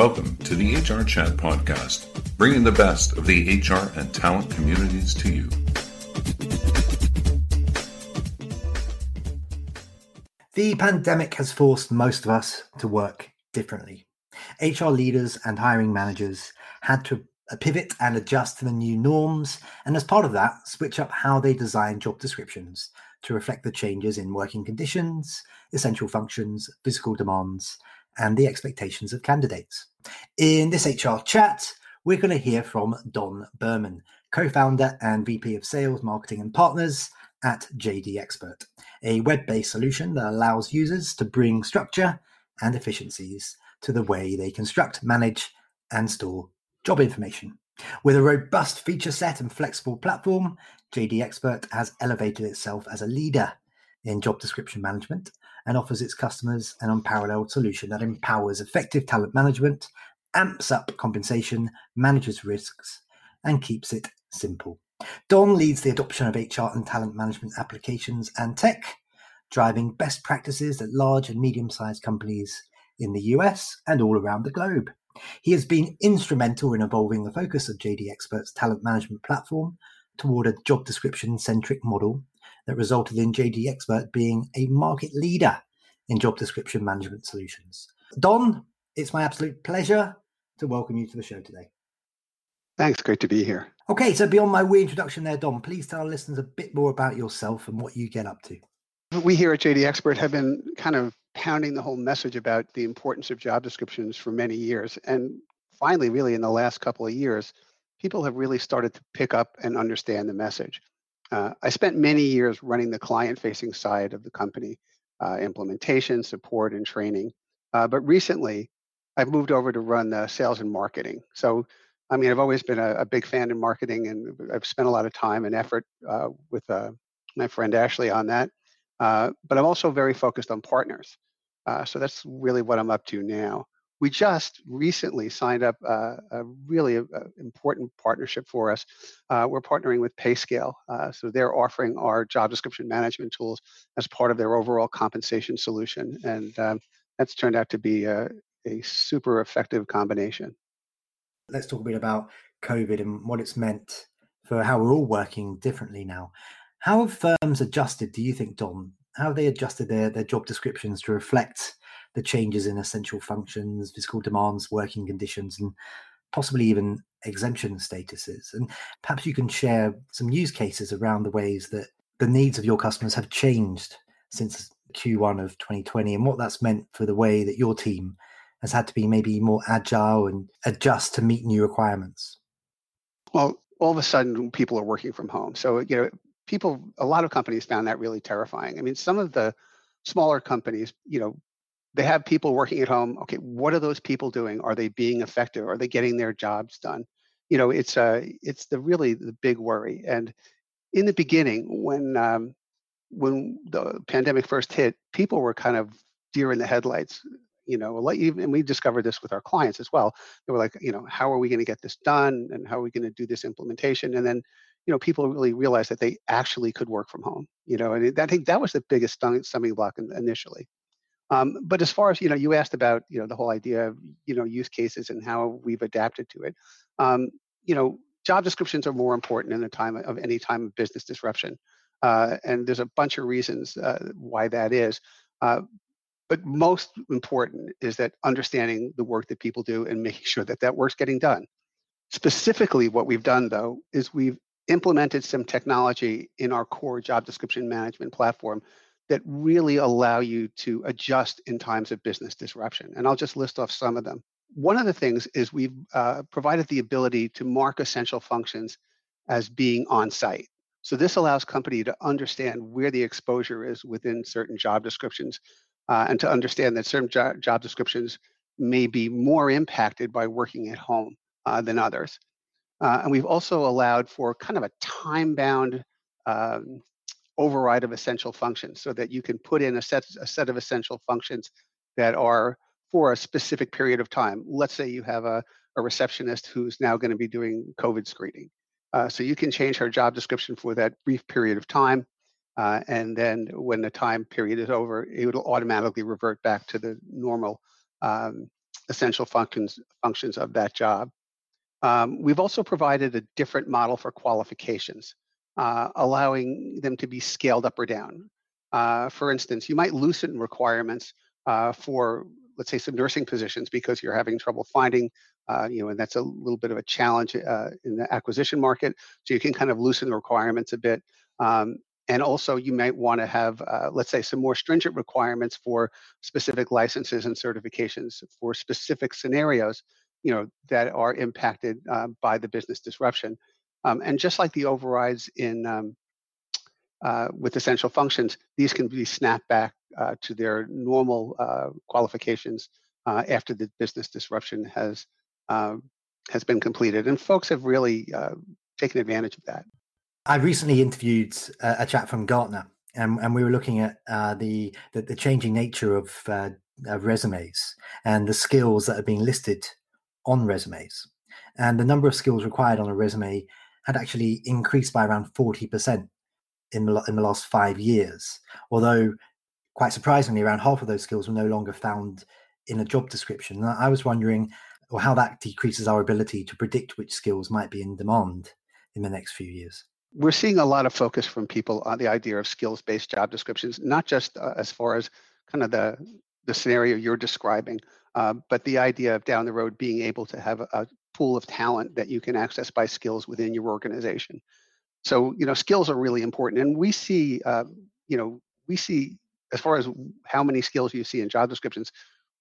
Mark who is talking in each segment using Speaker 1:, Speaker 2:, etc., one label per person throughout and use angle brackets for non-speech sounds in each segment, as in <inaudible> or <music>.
Speaker 1: Welcome to the HR Chat Podcast, bringing the best of the HR and talent communities to you.
Speaker 2: The pandemic has forced most of us to work differently. HR leaders and hiring managers had to pivot and adjust to the new norms, and as part of that, switch up how they design job descriptions to reflect the changes in working conditions, essential functions, physical demands, and the expectations of candidates. In this HR chat, we're going to hear from Don Berman, co founder and VP of Sales, Marketing and Partners at JDXpert, a web based solution that allows users to bring structure and efficiencies to the way they construct, manage, and store job information. With a robust feature set and flexible platform, JDXpert has elevated itself as a leader in job description management and offers its customers an unparalleled solution that empowers effective talent management, amps up compensation, manages risks, and keeps it simple. Don leads the adoption of HR and talent management applications and tech, driving best practices at large and medium sized companies in the US and all around the globe. He has been instrumental in evolving the focus of JDXpert's talent management platform toward a job description centric model that resulted in JDXpert being a market leader in job description management solutions. Don, it's my absolute pleasure to welcome you to the show today.
Speaker 3: Thanks, great to be here.
Speaker 2: Okay, so beyond my wee introduction there, Don, please tell our listeners a bit more about yourself and what you get up to.
Speaker 3: We here at JDXpert have been kind of pounding the whole message about the importance of job descriptions for many years. And finally, really in the last couple of years, people have really started to pick up and understand the message. Uh, I spent many years running the client facing side of the company, uh, implementation, support, and training. Uh, but recently, I've moved over to run the sales and marketing. So, I mean, I've always been a, a big fan in marketing, and I've spent a lot of time and effort uh, with uh, my friend Ashley on that. Uh, but I'm also very focused on partners. so that's really what I'm up to now we just recently signed up uh, a really uh, important partnership for us. Uh, we're partnering with PayScale. Uh, so they're offering our job description management tools as part of their overall compensation solution. And um, that's turned out to be a, a super effective combination.
Speaker 2: Let's talk a bit about COVID and what it's meant for how we're all working differently now. How have firms adjusted, do you think, Don? How have they adjusted their, their job descriptions to reflect the changes in essential functions, physical demands, working conditions, and possibly even exemption statuses. And perhaps you can share some use cases around the ways that the needs of your customers have changed since Q1 of 2020 and what that's meant for the way that your team has had to be maybe more agile and adjust to meet new requirements.
Speaker 3: Well, all of a sudden people are working from home. So, you know, people, a lot of companies found that really terrifying. I mean, some of the smaller companies, you know, they have people working at home okay what are those people doing? Are they being effective? Are they getting their jobs done? You know it's uh it's the really the big worry and in the beginning when um, when the pandemic first hit people were kind of deer in the headlights you know and we discovered this with our clients as well. They were like you know how are we going to get this done? And how are we going to do this implementation? And then you know people really realized that they actually could work from home you know and i think that was the biggest stumbling block initially um, but as far as you know, you asked about you know the whole idea of you know use cases and how we've adapted to it. Um, you know, job descriptions are more important in the time of any time of business disruption, uh, and there's a bunch of reasons uh, why that is. Uh, but most important is that understanding the work that people do and making sure that that work's getting done. Specifically, what we've done though is we've implemented some technology in our core job description management platform that really allow you to adjust in times of business disruption. And I'll just list off some of them. One of the things is we've uh, provided the ability to mark essential functions as being on site. So this allows company to understand where the exposure is within certain job descriptions uh, and to understand that certain jo- job descriptions may be more impacted by working at home uh, than others. Uh, and we've also allowed for kind of a time-bound um, override of essential functions so that you can put in a set, a set of essential functions that are for a specific period of time. Let's say you have a, a receptionist who's now going to be doing COVID screening. Uh, so you can change her job description for that brief period of time. Uh, and then when the time period is over, it will automatically revert back to the normal um, essential functions functions of that job. Um, we've also provided a different model for qualifications, uh, allowing them to be scaled up or down. Uh, for instance, you might loosen requirements uh, for, let's say, some nursing positions because you're having trouble finding, uh, you know, and that's a little bit of a challenge uh, in the acquisition market. So you can kind of loosen the requirements a bit. Um, and also you might want to have, uh, let's say, some more stringent requirements for specific licenses and certifications for specific scenarios, you know, that are impacted by the business disruption. Um, and just like the overrides in um, uh, with essential functions, these can be snapped back uh, to their normal uh, qualifications uh, after the business disruption has um, has been completed. And folks have really taken advantage of that.
Speaker 2: I recently interviewed a, a chap from Gartner, and, and, we were looking at uh, the, the, the changing nature of, uh, of, resumes and the skills that are being listed on resumes, and the number of skills required on a resume had actually increased by around forty percent in the in the last five years. Although, quite surprisingly, around half of those skills were no longer found in a job description. And I was wondering, or how that decreases our ability to predict which skills might be in demand in the next few years
Speaker 3: we're seeing a lot of focus from people on the idea of skills-based job descriptions, not just uh, as far as kind of the the scenario you're describing, uh, but the idea of down the road being able to have a, pool of talent that you can access by skills within your organization. So you know, skills are really important, and we see, uh, you know, we see as far as how many skills you see in job descriptions,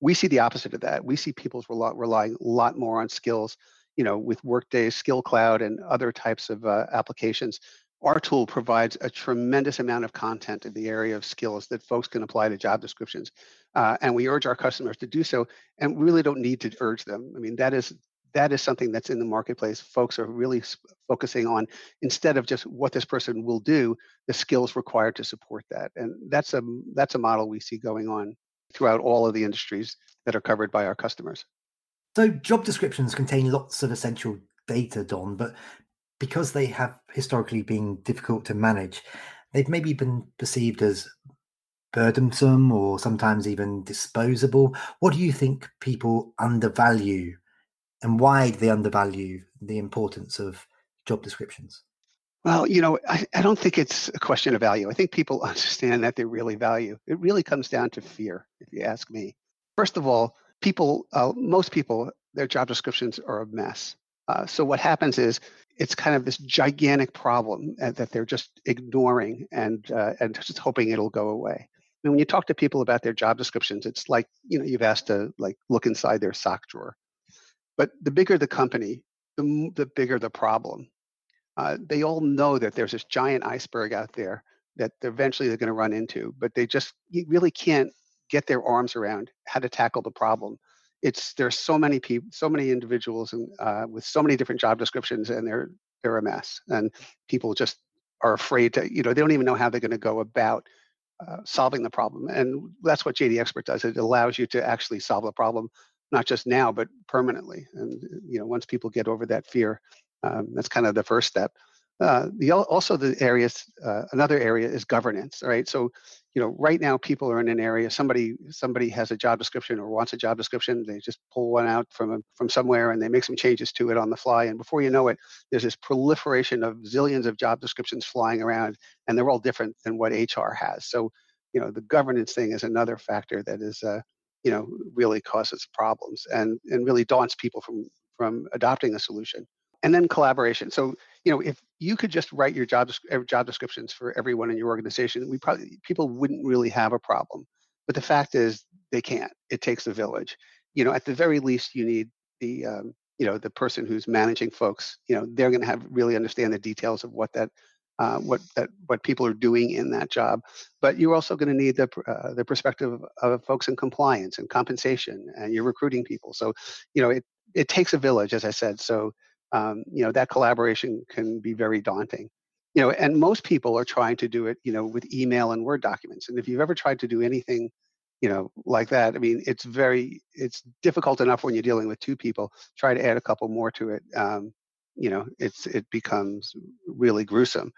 Speaker 3: we see the opposite of that. We see people people's relying a lot more on skills you know, with Workday, Skill Cloud, and other types of uh, applications, our tool provides a tremendous amount of content in the area of skills that folks can apply to job descriptions. Uh, and we urge our customers to do so and we really don't need to urge them. I mean, that is that is something that's in the marketplace. Folks are really focusing on instead of just what this person will do, the skills required to support that. And that's a that's a model we see going on throughout all of the industries that are covered by our customers.
Speaker 2: So job descriptions contain lots of essential data, Don, but because they have historically been difficult to manage, they've maybe been perceived as burdensome or sometimes even disposable. What do you think people undervalue and why do they undervalue the importance of job descriptions?
Speaker 3: Well, you know, I, I don't think it's a question of value. I think people <laughs> understand that they really value. It really comes down to fear, if you ask me. First of all, people, uh, most people, their job descriptions are a mess. Uh, so what happens is it's kind of this gigantic problem that they're just ignoring and uh, and just hoping it'll go away. And when you talk to people about their job descriptions, it's like you know you've asked to like look inside their sock drawer. But the bigger the company, the the bigger the problem. Uh, they all know that there's this giant iceberg out there that eventually they're going to run into, but they just really can't get their arms around how to tackle the problem. It's there's so many people, so many individuals, and uh, with so many different job descriptions, and they're they're a mess. And people just are afraid to, you know, they don't even know how they're going to go about uh, solving the problem. And that's what JDXpert does. It allows you to actually solve the problem, not just now, but permanently. And you know, once people get over that fear, um, that's kind of the first step. Uh, the also the areas uh, another area is governance right so you know right now people are in an area somebody somebody has a job description or wants a job description they just pull one out from a, from somewhere and they make some changes to it on the fly and before you know it there's this proliferation of zillions of job descriptions flying around and they're all different than what hr has so you know the governance thing is another factor that is uh, you know really causes problems and and really daunts people from from adopting a solution and then collaboration. So, you know, if you could just write your job job descriptions for everyone in your organization, we probably people wouldn't really have a problem. But the fact is, they can't. It takes a village. You know, at the very least, you need the um, you know the person who's managing folks. You know, they're going to have really understand the details of what that uh, what that what people are doing in that job. But you're also going to need the uh, the perspective of, folks in compliance and compensation, and you're recruiting people. So, you know, it it takes a village, as I said. So um, you know that collaboration can be very daunting you know and most people are trying to do it you know with email and word documents and if you've ever tried to do anything you know like that i mean it's very it's difficult enough when you're dealing with two people try to add a couple more to it um, you know it's it becomes really gruesome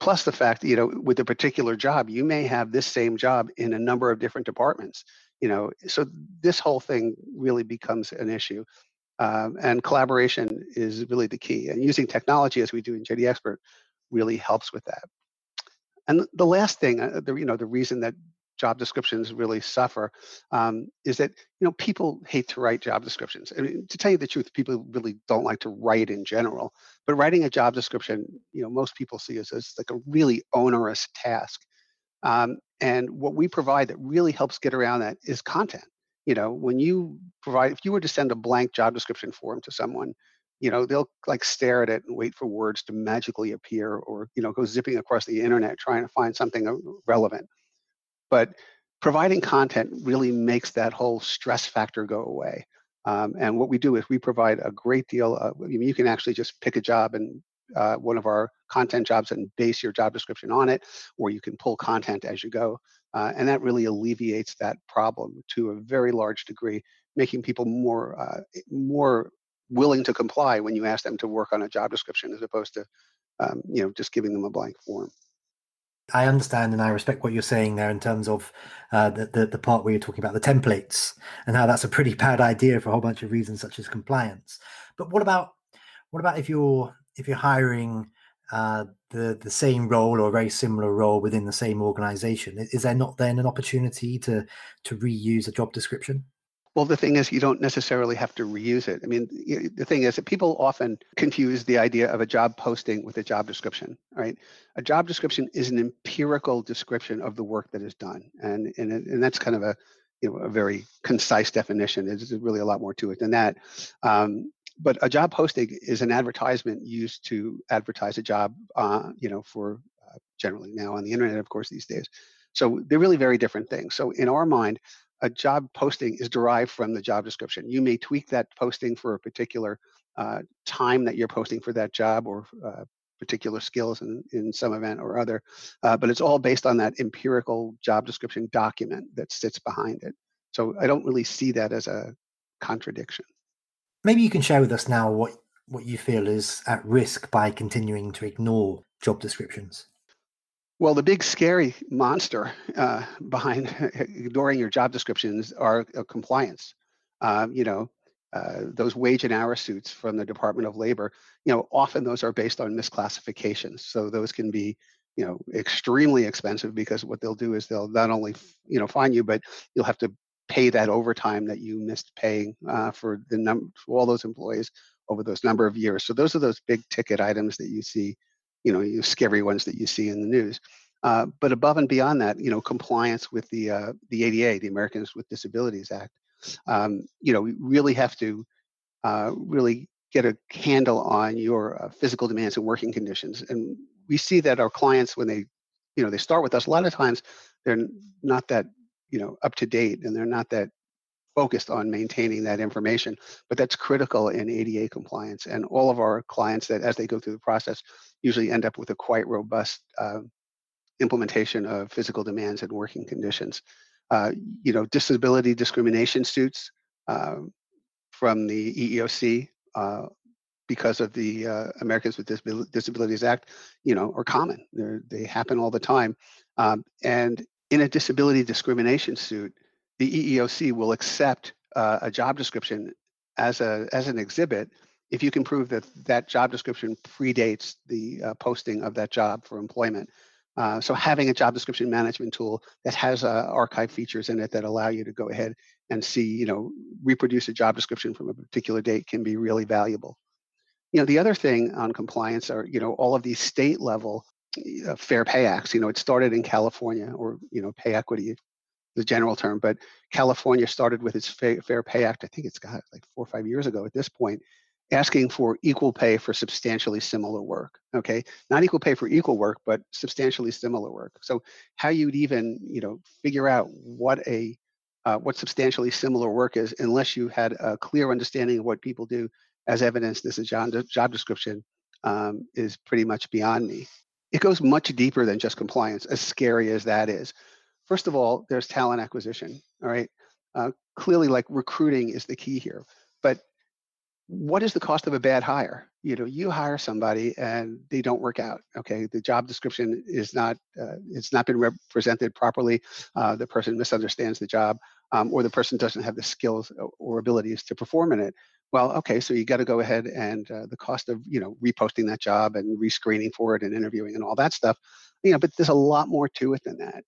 Speaker 3: plus the fact that, you know with a particular job you may have this same job in a number of different departments you know so this whole thing really becomes an issue um, and collaboration is really the key and using technology as we do in JDXpert really helps with that. And the last thing uh, the you know the reason that job descriptions really suffer um, is that you know people hate to write job descriptions. I mean, to tell you the truth, people really don't like to write in general. But writing a job description, you know, most people see as, as like a really onerous task. Um, and what we provide that really helps get around that is content. You know, when you provide, if you were to send a blank job description form to someone, you know, they'll like stare at it and wait for words to magically appear or, you know, go zipping across the internet trying to find something uh, relevant. But providing content really makes that whole stress factor go away. Um, and what we do is we provide a great deal of, I mean, you can actually just pick a job and uh, one of our content jobs and base your job description on it, or you can pull content as you go. Uh, and that really alleviates that problem to a very large degree, making people more uh, more willing to comply when you ask them to work on a job description as opposed to um, you know just giving them a blank form.
Speaker 2: I understand and I respect what you're saying there in terms of uh, the, the, the part where you're talking about the templates and how that's a pretty <laughs> bad idea for a whole bunch of reasons such as compliance. But what about what about if you're if you're hiring uh, the the same role or a very similar role within the same organization? Is there not then an opportunity to to reuse a job description?
Speaker 3: Well, the thing is, you don't necessarily have to reuse it. I mean, the thing is that people often confuse the idea of a job posting with a job description, right? A job description is an empirical description of the work that is done, and and and that's kind of a you know a very concise definition. There's really a lot more to it than that. Um, but a job posting is an advertisement used to advertise a job, uh, you know, for uh, generally now on the internet, of course, these days. So they're really very different things. So in our mind, a job posting is derived from the job description. You may tweak that posting for a particular uh, time that you're posting for that job or uh, particular skills in, in some event or other, uh, but it's all based on that empirical job description document that sits behind it. So I don't really see that as a contradiction.
Speaker 2: Maybe you can share with us now what, what you feel is at risk by continuing to ignore job descriptions.
Speaker 3: Well, the big scary monster uh, behind <laughs> ignoring your job descriptions are uh, compliance. Um, you know, uh, those wage and hour suits from the Department of Labor, you know, often those are based on misclassifications. So those can be, you know, extremely expensive because what they'll do is they'll not only, you know, fine you, but you'll have to pay that overtime that you missed paying uh, for the number for all those employees over those number of years. So those are those big ticket items that you see you know, you scary ones that you see in the news. Uh, but above and beyond that, you know, compliance with the uh, the ADA, the Americans with Disabilities Act, um, you know, we really have to uh, really get a handle on your uh, physical demands and working conditions. And we see that our clients, when they, you know, they start with us, a lot of times they're not that, you know, up to date, and they're not that focused on maintaining that information. But that's critical in ADA compliance. And all of our clients that, as they go through the process, usually end up with a quite robust uh, implementation of physical demands and working conditions. Uh, you know, disability discrimination suits uh, from the EEOC uh, because of the uh, Americans with Disabilities Act, you know, are common. They're, they happen all the time. Um, and in a disability discrimination suit, the EEOC will accept uh, a job description as a as an exhibit if you can prove that that job description predates the uh, posting of that job for employment. Uh, so having a job description management tool that has uh, archive features in it that allow you to go ahead and see, you know, reproduce a job description from a particular date can be really valuable. You know, the other thing on compliance are, you know, all of these state level uh, fair pay acts. You know, it started in California or, you know, pay equity the general term, but California started with its Fair Pay Act. I think it's got like four or five years ago at this point, asking for equal pay for substantially similar work. Okay, not equal pay for equal work, but substantially similar work. So how you'd even you know figure out what a uh, what substantially similar work is, unless you had a clear understanding of what people do, as evidence this is job, job description, um, is pretty much beyond me. It goes much deeper than just compliance, as scary as that is. First of all, there's talent acquisition. All right. Uh, clearly, like recruiting is the key here. But what is the cost of a bad hire? You know, you hire somebody and they don't work out. Okay, the job description is not uh, it's not been represented properly. Uh, the person misunderstands the job. um, or the person doesn't have the skills or abilities to perform in it. Well, okay, so you got to go ahead and uh, the cost of you know reposting that job and rescreening for it and interviewing and all that stuff, you know. But there's a lot more to it than that.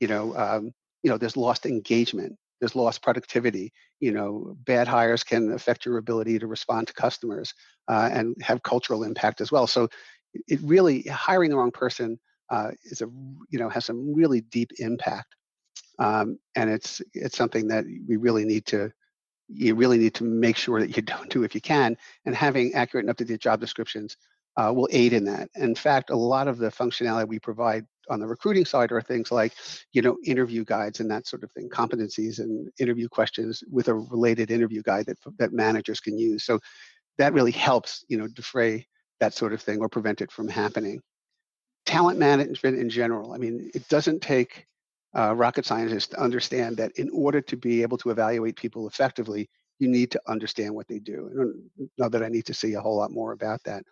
Speaker 3: You know, um, you know, there's lost engagement, there's lost productivity. You know, bad hires can affect your ability to respond to customers uh, and have cultural impact as well. So, it really hiring the wrong person uh, is a you know has some really deep impact, um, and it's it's something that we really need to you really need to make sure that you <laughs> don't do if you can, and having accurate and up-to-date job descriptions uh, will aid in that. In fact, a lot of the functionality we provide on the recruiting side are things like, you know, interview guides and that sort of thing, competencies and interview questions with a related interview guide that that managers can use. So that really helps, you know, defray that sort of thing or prevent it from happening talent management in general. I mean, it doesn't take uh, rocket scientists to understand that in order to be able to evaluate people effectively, you need to understand what they do. I don't know that I need to see a whole lot more about that.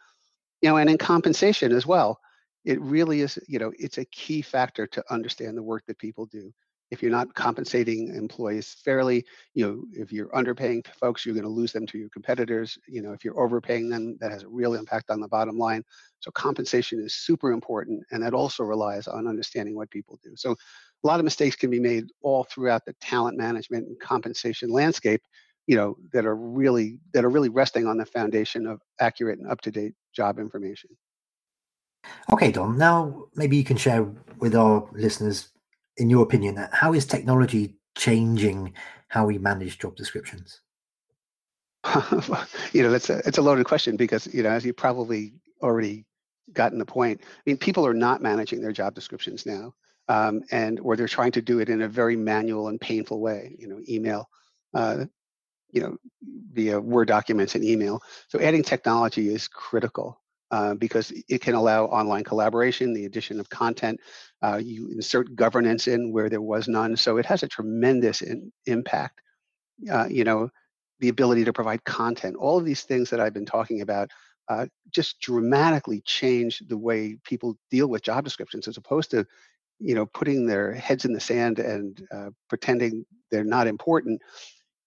Speaker 3: You know, and in compensation as well, it really is, you know, it's a key factor to understand the work that people do if you're not compensating employees fairly, you know, if you're underpaying folks, you're going to lose them to your competitors. You know, if you're overpaying them, that has a real impact on the bottom line. So compensation is super important, and that also relies on understanding what people do. So a lot of mistakes can be made all throughout the talent management and compensation landscape, you know, that are really that are really resting on the foundation of accurate and up-to-date job information.
Speaker 2: Okay, Don. Now maybe you can share with our listeners in your opinion, how is technology changing how we manage job descriptions? <laughs>
Speaker 3: you know, that's a it's a loaded question because you know, as you probably already gotten the point. I mean, people are not managing their job descriptions now, um, and or they're trying to do it in a very manual and painful way. You know, email, uh, you know, via Word documents and email. So adding technology is critical. Uh, because it can allow online collaboration, the addition of content. Uh, you insert governance in where there was none. So it has a tremendous in, impact. Uh, you know, the ability to provide content, all of these things that I've been talking about uh, just dramatically change the way people deal with job descriptions as opposed to, you know, putting their heads in the sand and uh, pretending they're not important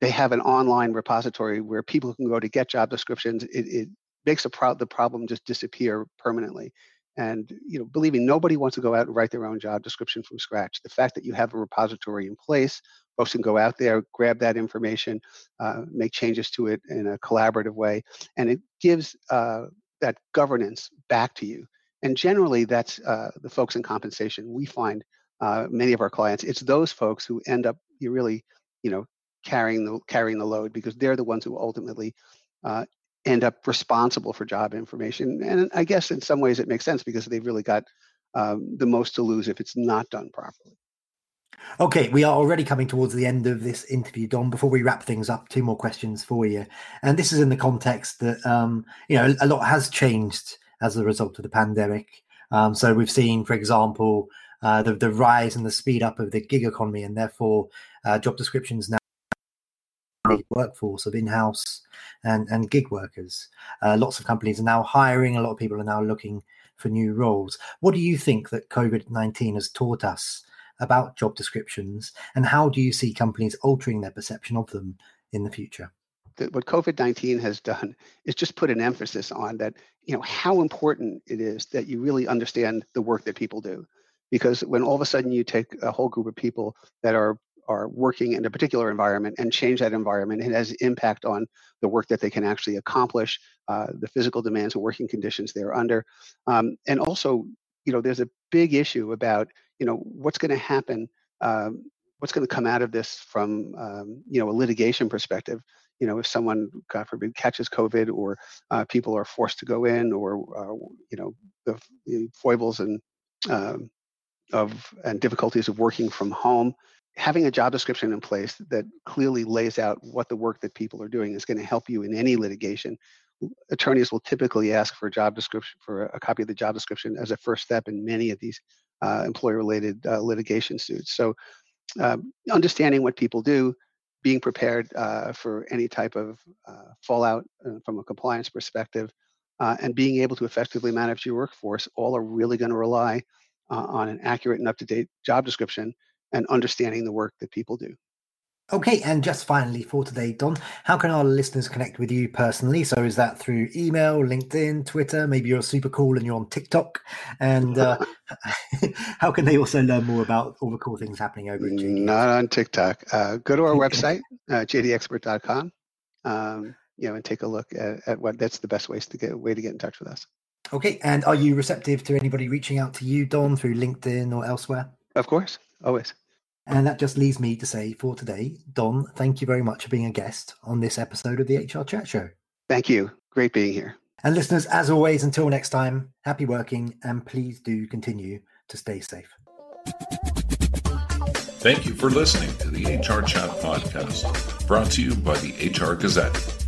Speaker 3: they have an online repository where people can go to get job descriptions. It, it makes pro- the problem just disappear permanently. And you know, believe me, nobody wants to go out and write their own job description from scratch. The fact that you have a repository in place, folks can go out there, grab that information, uh, make changes to it in a collaborative way, and it gives uh, that governance back to you. And generally, that's uh, the folks in compensation. We find uh, many of our clients, it's those folks who end up you really, you know, carrying the carrying the load because they're the ones who ultimately uh, end up responsible for job information. And I guess in some ways it makes sense because they've really got um, the most to lose if it's not done properly.
Speaker 2: Okay, we are already coming towards the end of this interview, Don. Before we wrap things up, two more questions for you. And this is in the context that, um, you know, a lot has changed as a result of the pandemic. Um, so we've seen, for example, uh, the, the rise and the speed up of the gig economy, and therefore uh, job descriptions now workforce of in-house and, and gig workers. Uh, lots of companies are now hiring. A lot of people are now looking for new roles. What do you think that COVID nineteen has taught us about job descriptions, and how do you see companies altering their perception of them in the future?
Speaker 3: what COVID nineteen has done is just put an emphasis on that. You know how important it is that you really understand the work that people do because when all of a sudden you take a whole group of people that are are working in a particular environment and change that environment. It has impact on the work that they can actually accomplish, uh, the physical demands and working conditions they're under. Um, and also, you know, there's a big issue about, you know, what's going to happen, um, what's going to come out of this from, um, you know, a litigation perspective. You know, if someone, God forbid, catches COVID or uh, people are forced to go in or, uh, you know, the, the foibles and um, of and difficulties of working from home having a job description in place that clearly lays out what the work that people are doing is going to help you in any litigation. Attorneys will typically ask for a job description for a copy of the job description as a first step in many of these uh, employer-related uh, litigation suits. So, um, understanding what people do, being prepared uh, for any type of uh, fallout uh, from a compliance perspective, uh, and being able to effectively manage your workforce, all are really going to rely on an accurate and up-to-date job description and understanding the work that people do.
Speaker 2: Okay, and just finally for today, Don, how can our listeners connect with you personally? So is that through email, LinkedIn, Twitter? Maybe you're super cool and you're on TikTok. And uh, <laughs> <laughs> how can they also learn more about all the cool things happening over at JD?
Speaker 3: Not on TikTok. Uh, go to our <laughs> website, uh, jdxpert.com, um, you know, and take a look at, at what that's the best ways to get way to get in touch with us.
Speaker 2: Okay, and are you receptive to anybody reaching out to you, Don, through LinkedIn or elsewhere?
Speaker 3: Of course, always.
Speaker 2: And that just leaves me to say for today, Don, thank you very much for being a guest on this episode of the HR Chat Show.
Speaker 3: Thank you. Great being here.
Speaker 2: And listeners, as always, until next time, happy working and please do continue to stay safe.
Speaker 1: Thank you for listening to the HR Chat Podcast, brought to you by the HR Gazette.